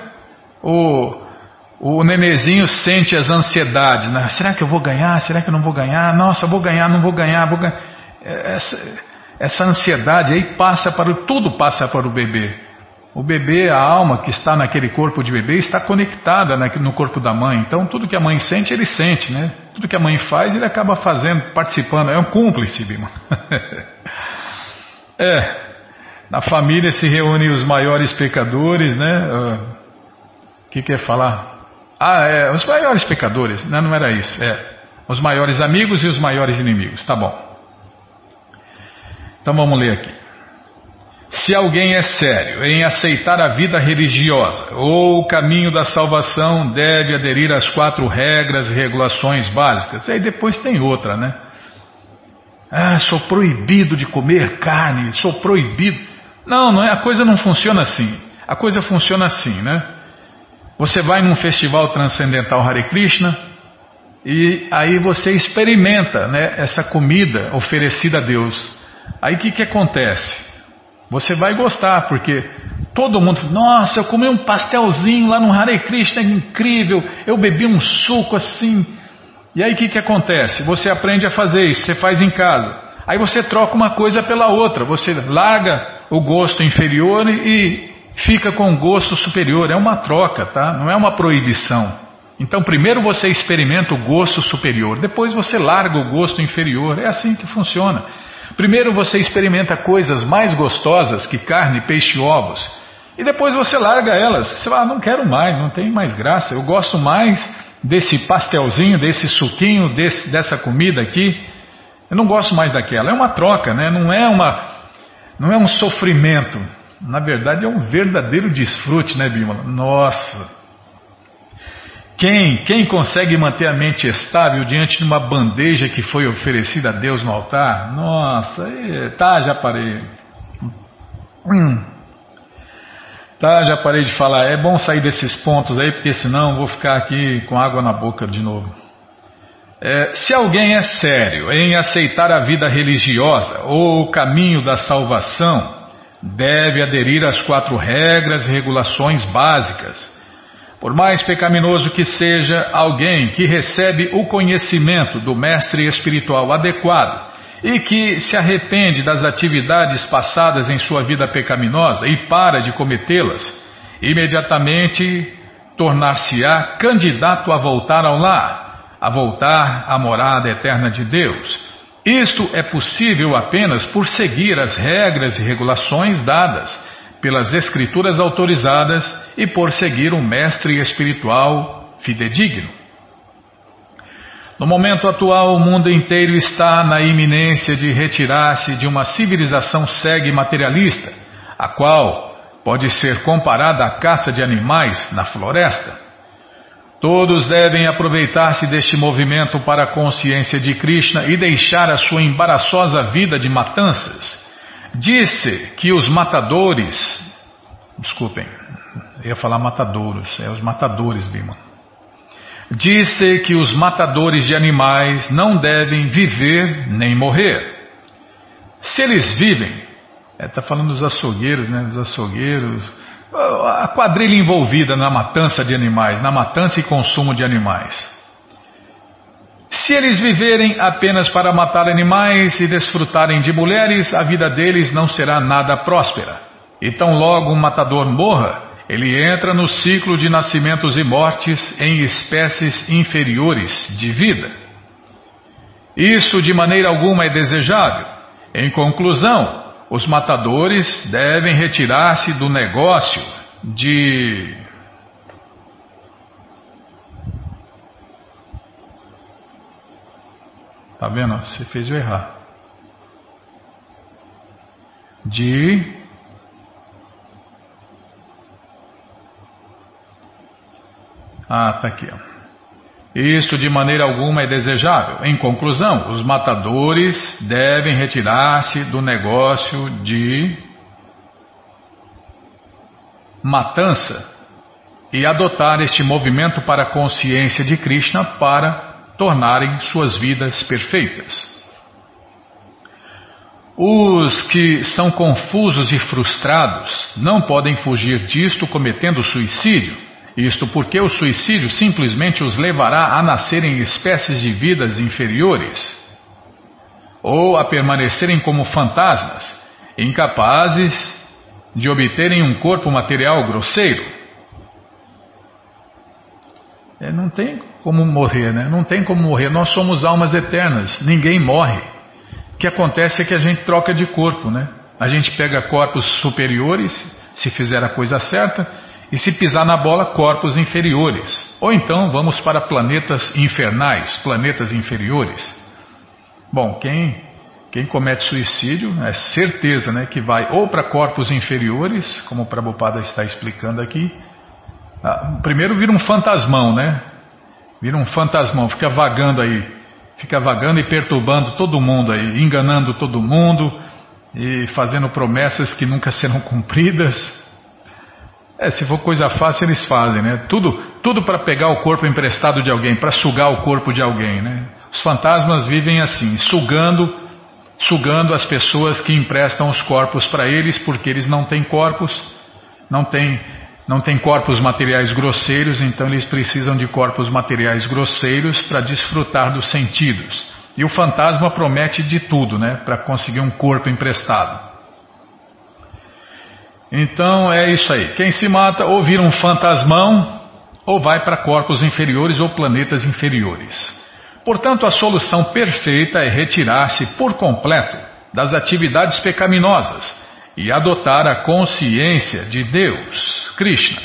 o, o nenezinho sente as ansiedades. Né? Será que eu vou ganhar? Será que eu não vou ganhar? Nossa, vou ganhar, não vou ganhar, vou ganhar. É, essa, essa ansiedade aí passa para o, tudo passa para o bebê. O bebê, a alma que está naquele corpo de bebê, está conectada no corpo da mãe. Então, tudo que a mãe sente, ele sente, né? Tudo que a mãe faz, ele acaba fazendo, participando. É um cúmplice, Bima. é. Na família se reúnem os maiores pecadores, né? O uh, que quer falar? Ah, é, os maiores pecadores. Não, não era isso. É. Os maiores amigos e os maiores inimigos. Tá bom. Então vamos ler aqui. Se alguém é sério em aceitar a vida religiosa ou o caminho da salvação, deve aderir às quatro regras e regulações básicas. Aí depois tem outra, né? Ah, sou proibido de comer carne, sou proibido. Não, não é, a coisa não funciona assim. A coisa funciona assim, né? Você vai num festival transcendental Hare Krishna e aí você experimenta né, essa comida oferecida a Deus. Aí o que, que acontece? Você vai gostar, porque todo mundo nossa, eu comi um pastelzinho lá no Hare Krishna, é incrível, eu bebi um suco assim. E aí o que, que acontece? Você aprende a fazer isso, você faz em casa. Aí você troca uma coisa pela outra, você larga o gosto inferior e fica com gosto superior. É uma troca, tá? Não é uma proibição. Então primeiro você experimenta o gosto superior, depois você larga o gosto inferior. É assim que funciona. Primeiro você experimenta coisas mais gostosas que carne, peixe e ovos. E depois você larga elas. Você fala, ah, não quero mais, não tem mais graça. Eu gosto mais desse pastelzinho, desse suquinho, desse, dessa comida aqui. Eu não gosto mais daquela. É uma troca, né? Não é uma, não é um sofrimento. Na verdade é um verdadeiro desfrute, né, Bímola? Nossa, quem, quem consegue manter a mente estável diante de uma bandeja que foi oferecida a Deus no altar? Nossa, tá, já parei. Hum. Tá, já parei de falar. É bom sair desses pontos aí, porque senão vou ficar aqui com água na boca de novo. É, se alguém é sério em aceitar a vida religiosa ou o caminho da salvação, deve aderir às quatro regras e regulações básicas por mais pecaminoso que seja alguém que recebe o conhecimento do mestre espiritual adequado e que se arrepende das atividades passadas em sua vida pecaminosa e para de cometê-las, imediatamente tornar-se-á candidato a voltar ao lar, a voltar à morada eterna de Deus. Isto é possível apenas por seguir as regras e regulações dadas pelas escrituras autorizadas e por seguir um mestre espiritual fidedigno. No momento atual, o mundo inteiro está na iminência de retirar-se de uma civilização segue materialista, a qual pode ser comparada à caça de animais na floresta. Todos devem aproveitar-se deste movimento para a consciência de Krishna e deixar a sua embaraçosa vida de matanças Disse que os matadores, desculpem, ia falar matadouros, é os matadores, Bima. Disse que os matadores de animais não devem viver nem morrer. Se eles vivem, está é, tá falando dos açougueiros, né, dos açougueiros, a quadrilha envolvida na matança de animais, na matança e consumo de animais. Se eles viverem apenas para matar animais e desfrutarem de mulheres, a vida deles não será nada próspera. E tão logo um matador morra, ele entra no ciclo de nascimentos e mortes em espécies inferiores de vida. Isso de maneira alguma é desejável. Em conclusão, os matadores devem retirar-se do negócio de Tá vendo? Você fez eu errar. De Ah, tá aqui. Ó. Isto de maneira alguma é desejável. Em conclusão, os matadores devem retirar-se do negócio de matança e adotar este movimento para a consciência de Krishna para tornarem suas vidas perfeitas. Os que são confusos e frustrados não podem fugir disto cometendo suicídio. Isto porque o suicídio simplesmente os levará a nascer em espécies de vidas inferiores ou a permanecerem como fantasmas, incapazes de obterem um corpo material grosseiro. É, não tem como morrer, né? Não tem como morrer. Nós somos almas eternas. Ninguém morre. O que acontece é que a gente troca de corpo, né? A gente pega corpos superiores, se fizer a coisa certa, e se pisar na bola, corpos inferiores. Ou então vamos para planetas infernais, planetas inferiores. Bom, quem, quem comete suicídio é certeza né, que vai ou para corpos inferiores, como o Prabhupada está explicando aqui. Ah, primeiro vira um fantasmão, né? Vira um fantasmão, fica vagando aí fica vagando e perturbando todo mundo aí, enganando todo mundo e fazendo promessas que nunca serão cumpridas. É, se for coisa fácil eles fazem, né? Tudo, tudo para pegar o corpo emprestado de alguém, para sugar o corpo de alguém, né? Os fantasmas vivem assim, sugando, sugando as pessoas que emprestam os corpos para eles, porque eles não têm corpos, não têm não tem corpos materiais grosseiros, então eles precisam de corpos materiais grosseiros para desfrutar dos sentidos. E o fantasma promete de tudo, né, para conseguir um corpo emprestado. Então é isso aí. Quem se mata ou vira um fantasmão ou vai para corpos inferiores ou planetas inferiores. Portanto, a solução perfeita é retirar-se por completo das atividades pecaminosas e adotar a consciência de Deus. Krishna.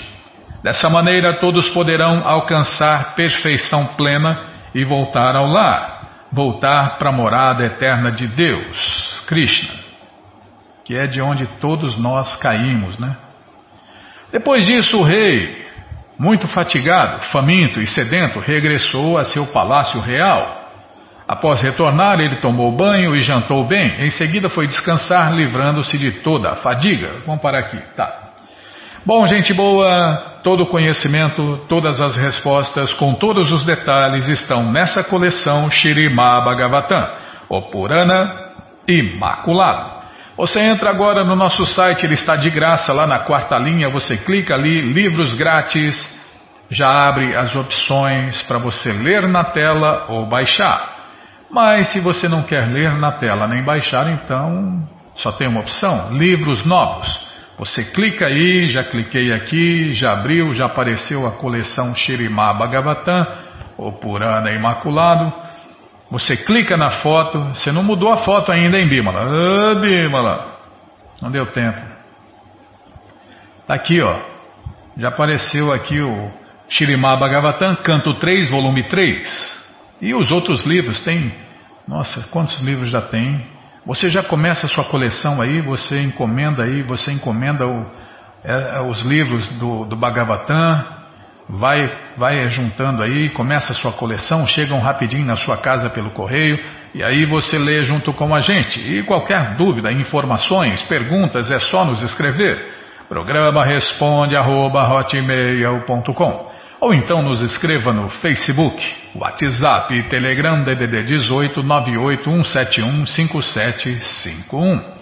Dessa maneira, todos poderão alcançar perfeição plena e voltar ao lar, voltar para a morada eterna de Deus, Krishna, que é de onde todos nós caímos, né? Depois disso, o rei, muito fatigado, faminto e sedento, regressou a seu palácio real. Após retornar, ele tomou banho e jantou bem. Em seguida, foi descansar, livrando-se de toda a fadiga. Vamos parar aqui, tá? Bom, gente boa, todo o conhecimento, todas as respostas, com todos os detalhes, estão nessa coleção Shirima Bhagavatam, o Purana Imaculado. Você entra agora no nosso site, ele está de graça lá na quarta linha, você clica ali, livros grátis, já abre as opções para você ler na tela ou baixar. Mas se você não quer ler na tela nem baixar, então só tem uma opção: livros novos. Você clica aí, já cliquei aqui, já abriu, já apareceu a coleção Shirimá Bhagavatam, o Purana Imaculado. Você clica na foto, você não mudou a foto ainda, hein, Bimala? Ah, Bimala, não deu tempo. Tá aqui, ó. Já apareceu aqui o Shirimá Bhagavatam, canto 3, volume 3. E os outros livros, tem. Nossa, quantos livros já tem? Você já começa a sua coleção aí, você encomenda aí, você encomenda o, é, é, os livros do, do Bhagavatam, vai, vai juntando aí, começa a sua coleção, chegam rapidinho na sua casa pelo correio, e aí você lê junto com a gente. E qualquer dúvida, informações, perguntas, é só nos escrever. Programa responde arroba, ou então nos escreva no Facebook, WhatsApp e Telegram DDD 18 5751.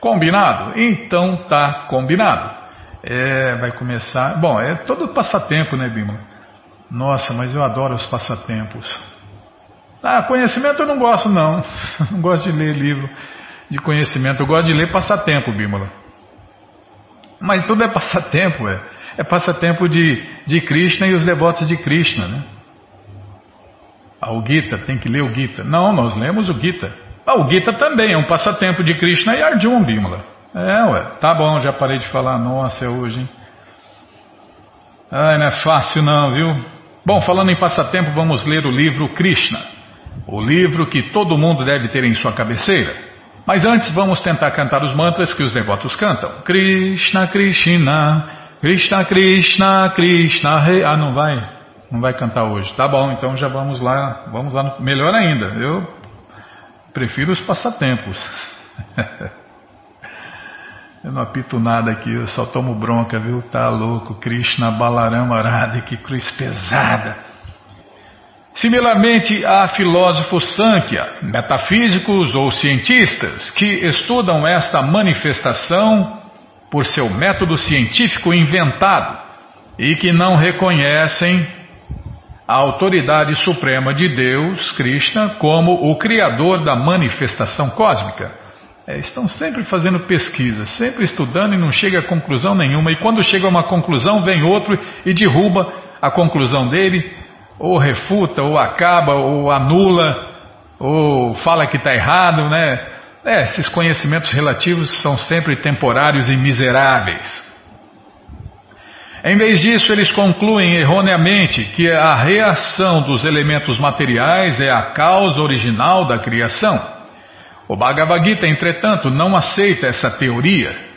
Combinado? Então tá combinado. É, vai começar. Bom, é todo passatempo, né, Bima? Nossa, mas eu adoro os passatempos. Ah, conhecimento eu não gosto, não. Não gosto de ler livro de conhecimento. Eu gosto de ler passatempo, Bímola. Mas tudo é passatempo, é é passatempo de, de Krishna e os devotos de Krishna, né? Ah, o Gita, tem que ler o Gita. Não, nós lemos o Gita. Ah, o Gita também é um passatempo de Krishna e Arjuna, Bimala. É, ué, tá bom, já parei de falar. Nossa, é hoje, hein? Ai, não é fácil não, viu? Bom, falando em passatempo, vamos ler o livro Krishna. O livro que todo mundo deve ter em sua cabeceira. Mas antes, vamos tentar cantar os mantras que os devotos cantam. Krishna, Krishna, Krishna, Krishna, Krishna. Ah, não vai? Não vai cantar hoje. Tá bom, então já vamos lá. Vamos lá. No... Melhor ainda. Eu prefiro os passatempos. eu não apito nada aqui, eu só tomo bronca, viu? Tá louco. Krishna Balarama Arada, que cruz pesada. Similarmente a filósofos Sankhya, metafísicos ou cientistas que estudam esta manifestação por seu método científico inventado e que não reconhecem a autoridade suprema de Deus, Krishna, como o criador da manifestação cósmica. É, estão sempre fazendo pesquisa, sempre estudando e não chega a conclusão nenhuma. E quando chega a uma conclusão, vem outro e derruba a conclusão dele ou refuta, ou acaba, ou anula, ou fala que está errado, né? É, esses conhecimentos relativos são sempre temporários e miseráveis. Em vez disso, eles concluem erroneamente que a reação dos elementos materiais é a causa original da criação. O Bhagavad Gita, entretanto, não aceita essa teoria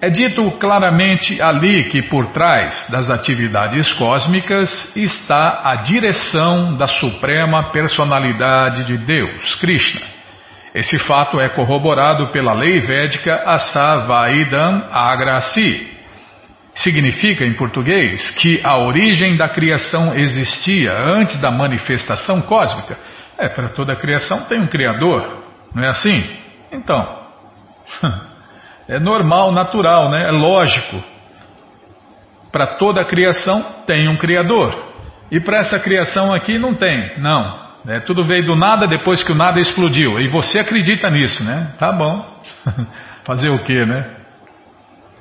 é dito claramente ali que por trás das atividades cósmicas está a direção da Suprema Personalidade de Deus, Krishna. Esse fato é corroborado pela lei védica Asavaidam Agrasi. Significa, em português, que a origem da criação existia antes da manifestação cósmica. É, para toda criação tem um Criador, não é assim? Então. É normal, natural, né? é lógico. Para toda a criação tem um Criador. E para essa criação aqui não tem, não. É, tudo veio do nada depois que o nada explodiu. E você acredita nisso, né? Tá bom. Fazer o que, né?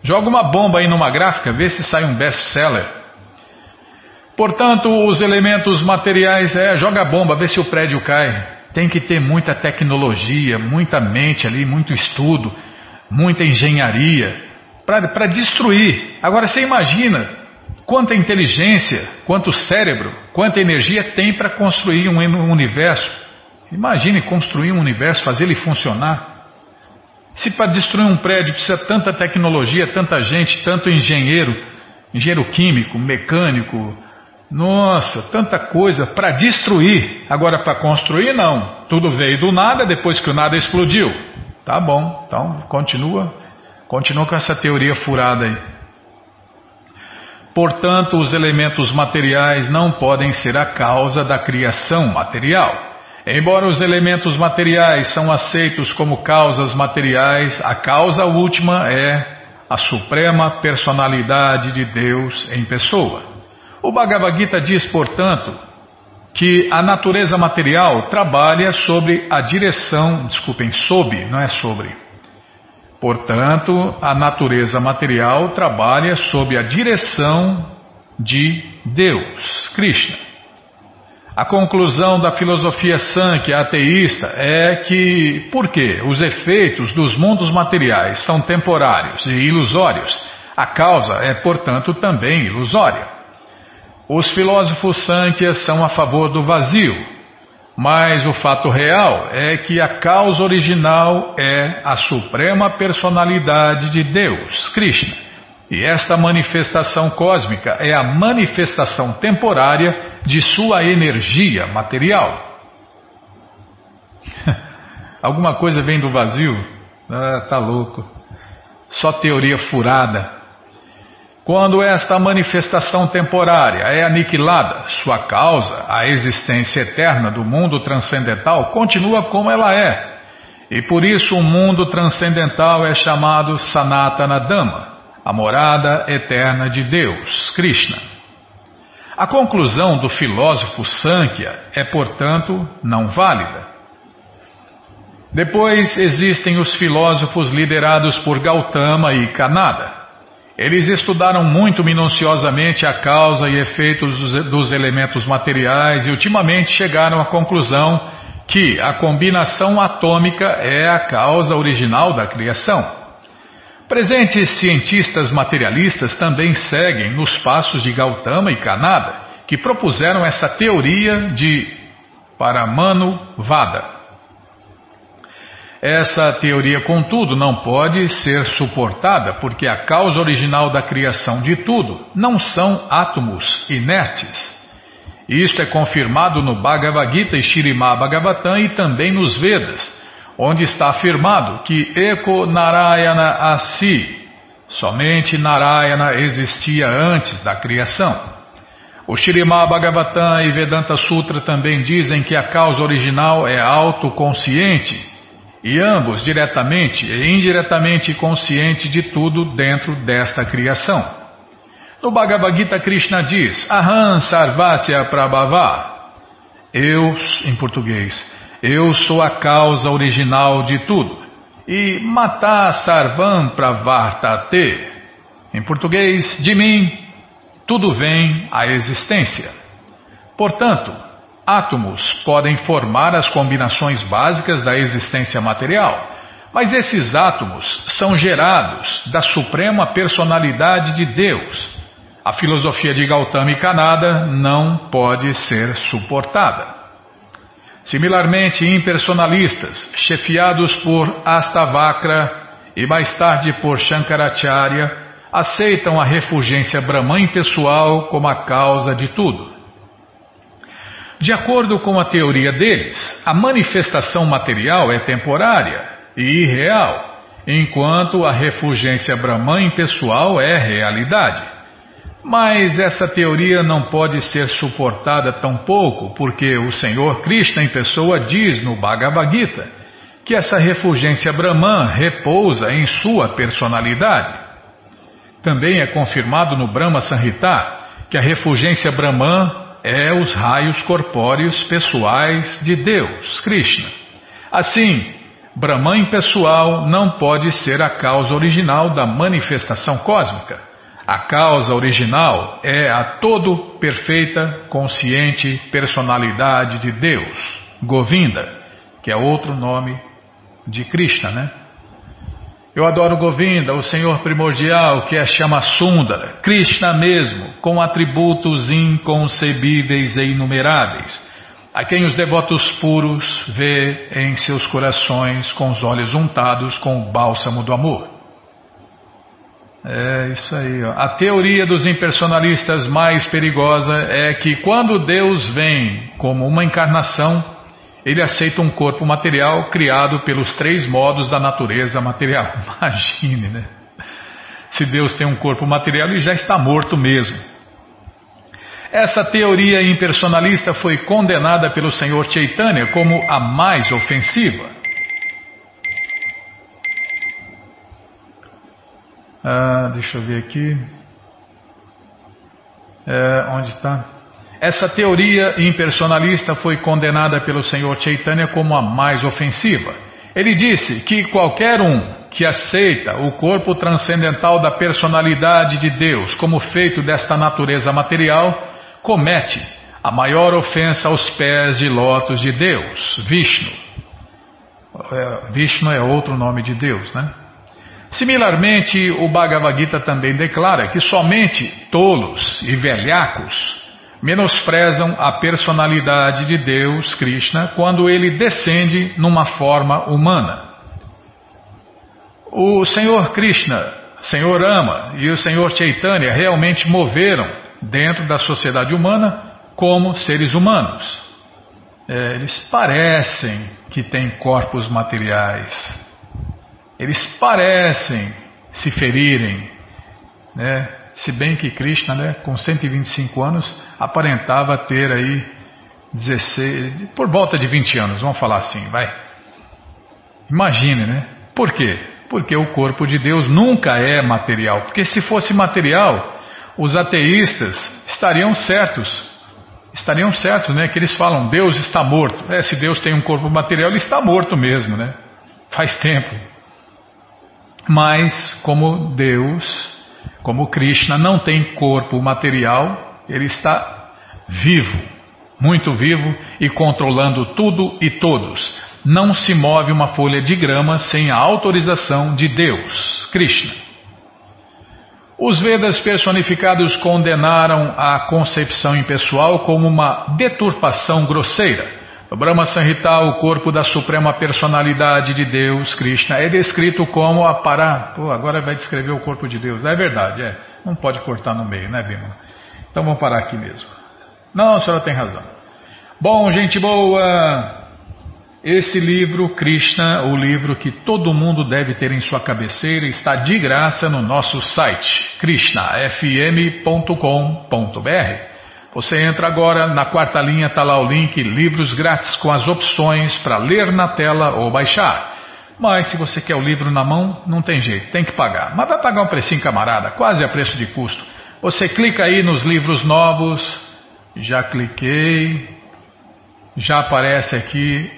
Joga uma bomba aí numa gráfica, vê se sai um best-seller. Portanto, os elementos materiais, é, joga a bomba, vê se o prédio cai. Tem que ter muita tecnologia, muita mente ali, muito estudo muita engenharia para destruir. Agora você imagina quanta inteligência, quanto cérebro, quanta energia tem para construir um universo. Imagine construir um universo, fazer ele funcionar. Se para destruir um prédio precisa tanta tecnologia, tanta gente, tanto engenheiro, engenheiro químico, mecânico, nossa, tanta coisa para destruir. Agora para construir não. Tudo veio do nada depois que o nada explodiu. Tá bom, então continua, continua com essa teoria furada aí. Portanto, os elementos materiais não podem ser a causa da criação material. Embora os elementos materiais são aceitos como causas materiais, a causa última é a suprema personalidade de Deus em pessoa. O Bhagavad Gita diz, portanto, que a natureza material trabalha sobre a direção, desculpem, sob, não é sobre. Portanto, a natureza material trabalha sob a direção de Deus, Krishna. A conclusão da filosofia Sankhya ateísta é que, por que os efeitos dos mundos materiais são temporários e ilusórios, a causa é, portanto, também ilusória. Os filósofos Sankhya são a favor do vazio, mas o fato real é que a causa original é a suprema personalidade de Deus, Krishna. E esta manifestação cósmica é a manifestação temporária de sua energia material. Alguma coisa vem do vazio? Ah, tá louco. Só teoria furada. Quando esta manifestação temporária é aniquilada, sua causa, a existência eterna do mundo transcendental, continua como ela é. E por isso o mundo transcendental é chamado Sanatana Dhamma, a morada eterna de Deus, Krishna. A conclusão do filósofo Sankhya é, portanto, não válida. Depois existem os filósofos liderados por Gautama e Kanada. Eles estudaram muito minuciosamente a causa e efeitos dos, elementos materiais e ultimamente chegaram à conclusão que a combinação atômica é a causa original da criação. Presentes cientistas materialistas também seguem nos passos de Gautama e Kanada, que propuseram essa teoria de Paramano Vada. Essa teoria, contudo, não pode ser suportada porque a causa original da criação de tudo não são átomos inertes. Isto é confirmado no Bhagavad Gita e Shirimá Bhagavatam e também nos Vedas, onde está afirmado que Eko Narayana Asi, somente Narayana existia antes da criação. O Shirimá Bhagavatam e Vedanta Sutra também dizem que a causa original é autoconsciente, e ambos, diretamente e indiretamente consciente de tudo dentro desta criação. No Bhagavad Gita, Krishna diz: Aham Sarvasya Prabhava. Eu, em português, eu sou a causa original de tudo. E Mata Sarvam Pravartate. Em português, de mim, tudo vem à existência. Portanto, átomos podem formar as combinações básicas da existência material. Mas esses átomos são gerados da suprema personalidade de Deus a filosofia de Gautama e Kanada não pode ser suportada. Similarmente, impersonalistas, chefiados por Astavakra e mais tarde por Shankaracharya, aceitam a refugência Brahman pessoal como a causa de tudo. De acordo com a teoria deles, a manifestação material é temporária e irreal, enquanto a refugência Brahman pessoal é realidade. Mas essa teoria não pode ser suportada tão pouco, porque o Senhor Krishna em pessoa diz no Bhagavad Gita que essa refulgência Brahman repousa em sua personalidade. Também é confirmado no Brahma Sanhita que a refulgência Brahman é os raios corpóreos pessoais de Deus, Krishna. Assim, Brahman pessoal não pode ser a causa original da manifestação cósmica. A causa original é a todo perfeita, consciente personalidade de Deus, Govinda, que é outro nome de Krishna, né? Eu adoro Govinda, o Senhor primordial, que é chama Sundara, Krishna mesmo, com atributos inconcebíveis e inumeráveis, a quem os devotos puros vê em seus corações com os olhos untados com o bálsamo do amor. É isso aí. Ó. A teoria dos impersonalistas mais perigosa é que quando Deus vem como uma encarnação, ele aceita um corpo material criado pelos três modos da natureza material. Imagine, né? Se Deus tem um corpo material, ele já está morto mesmo. Essa teoria impersonalista foi condenada pelo Senhor Chaitanya como a mais ofensiva. Ah, deixa eu ver aqui. É, onde está? Essa teoria impersonalista foi condenada pelo Senhor Chaitanya como a mais ofensiva. Ele disse que qualquer um que aceita o corpo transcendental da personalidade de Deus como feito desta natureza material comete a maior ofensa aos pés de lótus de Deus, Vishnu. É, Vishnu é outro nome de Deus, né? Similarmente, o Bhagavad Gita também declara que somente tolos e velhacos menosprezam a personalidade de Deus, Krishna, quando ele descende numa forma humana. O Senhor Krishna, Senhor Ama e o Senhor Chaitanya realmente moveram dentro da sociedade humana como seres humanos. É, eles parecem que têm corpos materiais, eles parecem se ferirem, né? Se bem que Krishna, né, com 125 anos, aparentava ter aí 16, por volta de 20 anos, vamos falar assim, vai. Imagine, né? Por quê? Porque o corpo de Deus nunca é material. Porque se fosse material, os ateístas estariam certos. Estariam certos, né? Que eles falam, Deus está morto. É, se Deus tem um corpo material, ele está morto mesmo, né? Faz tempo. Mas, como Deus, como Krishna não tem corpo material, ele está vivo, muito vivo e controlando tudo e todos. Não se move uma folha de grama sem a autorização de Deus, Krishna. Os Vedas personificados condenaram a concepção impessoal como uma deturpação grosseira Brahma Sanhita, o corpo da suprema personalidade de Deus, Krishna, é descrito como a para. Pô, agora vai descrever o corpo de Deus. É verdade, é. Não pode cortar no meio, né, Bima? Então vamos parar aqui mesmo. Não, a senhora tem razão. Bom, gente boa, esse livro, Krishna, o livro que todo mundo deve ter em sua cabeceira, está de graça no nosso site, krishnafm.com.br. Você entra agora, na quarta linha está lá o link Livros Grátis com as opções para ler na tela ou baixar. Mas se você quer o livro na mão, não tem jeito, tem que pagar. Mas vai pagar um precinho, camarada, quase a preço de custo. Você clica aí nos livros novos, já cliquei, já aparece aqui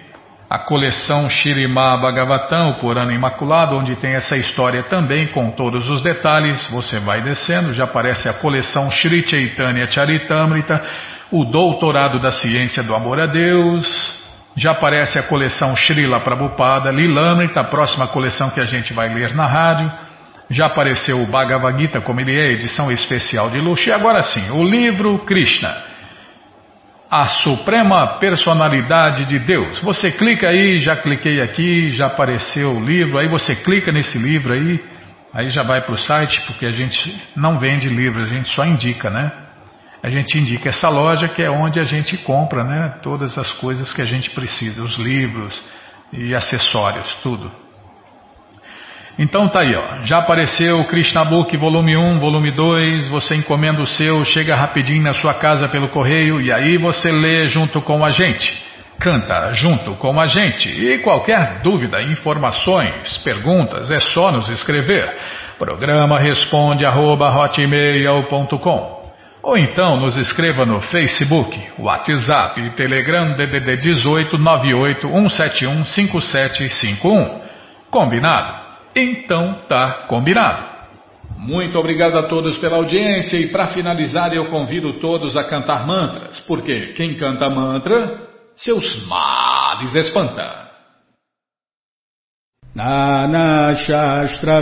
a coleção Shirimá Bhagavatam, o Purana Imaculado, onde tem essa história também com todos os detalhes. Você vai descendo, já aparece a coleção Shri Chaitanya Charitamrita, o Doutorado da Ciência do Amor a Deus. Já aparece a coleção Srila Prabhupada, Lilamrita, a próxima coleção que a gente vai ler na rádio. Já apareceu o Bhagavad Gita, como ele é, edição especial de luxo. E agora sim, o livro Krishna a suprema personalidade de Deus. Você clica aí, já cliquei aqui, já apareceu o livro, aí você clica nesse livro aí, aí já vai para o site, porque a gente não vende livros, a gente só indica, né? A gente indica essa loja que é onde a gente compra, né? Todas as coisas que a gente precisa, os livros e acessórios, tudo. Então tá aí, ó. Já apareceu o Krishna Book volume 1, volume 2, você encomenda o seu, chega rapidinho na sua casa pelo correio e aí você lê junto com a gente. Canta junto com a gente. E qualquer dúvida, informações, perguntas, é só nos escrever. Programa responde arroba, ou então nos escreva no Facebook, WhatsApp e Telegram DDD 18 98 171 5751. Combinado? Então tá combinado. Muito obrigado a todos pela audiência e para finalizar eu convido todos a cantar mantras, porque quem canta mantra, seus males espanta. Nana Shastra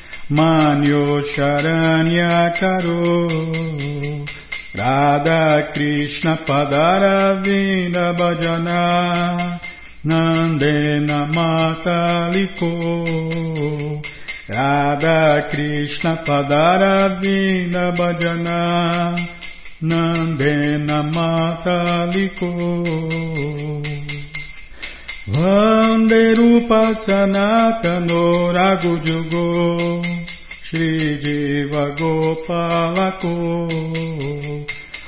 Manyo Sharanya Karo Radha Krishna Padara Vinda Bhajana. Nandena Mataliko Radha Krishna Padara Vinda Bhajana. Nandena Mataliko Vanderupa Sanatano Ragujugo Shri Jiva Gopalako.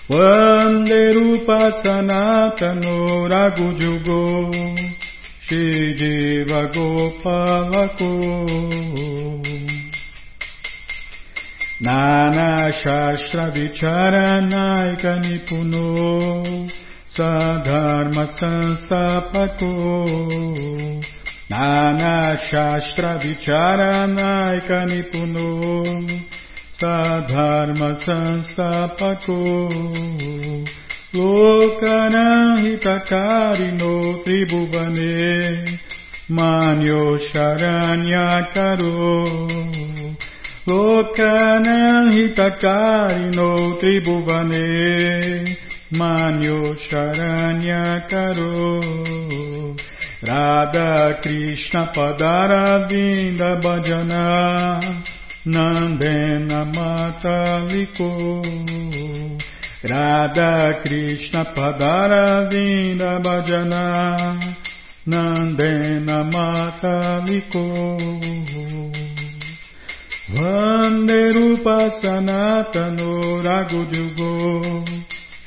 Vanderupa Sanatano Ragujugo Shri Jiva Gopalako. Nana Shastra Vicharanaika Nipuno Sadharma Sanstapako Nana Shastra Vicharanaika Nipuno Sadharma Sanstapako Lokanahitakarino Tribhuvane Manyo Sharanyakaro Lokanahitakarino Tribhuvane Manyo Sharanya Karo Radha Krishna Padara Vinda Bhajana Nandena Mataliko Radha Krishna Padara Vinda Bhajana Nandena Mataliko Vanderupa Sanatano Ragujugo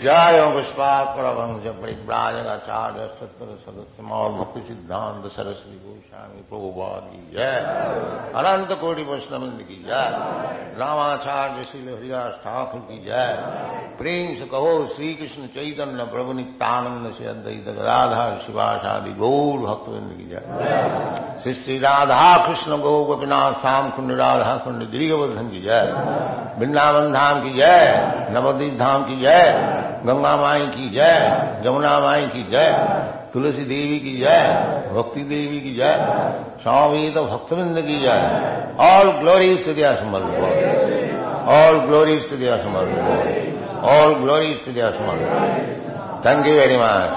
जय पुष्पाकुरवंश परिव्राजकाचार्य सत्तर सदस्य मौल भक्ति सिद्धांत सरस्वती गोस्वामी प्रभुपाद की जय अनंत कोटि वैष्णविंद की जय रामाचार्य श्री हरिदास ठाकुर की जय प्रेम से कहो श्री कृष्ण चैतन्य प्रभु नित्यानंद से अद्वैत राधा शिवाशादि गौर भक्तविंद की जय श्री श्री राधा कृष्ण गौ गोपीनाथ श्याम कुंड राधा कुंड गिरिवर्धन की जय वृंदावन धाम की जय नवदीप धाम की जय गंगा माई की जय जमुना माई की जय, तुलसी देवी की जय, भक्ति देवी की जय स्वामी तो भक्तविंद की जय। ऑल ग्लोरी टू दिया ऑल ग्लोरी टू दिया ऑल ग्लोरी टू दिया थैंक यू वेरी मच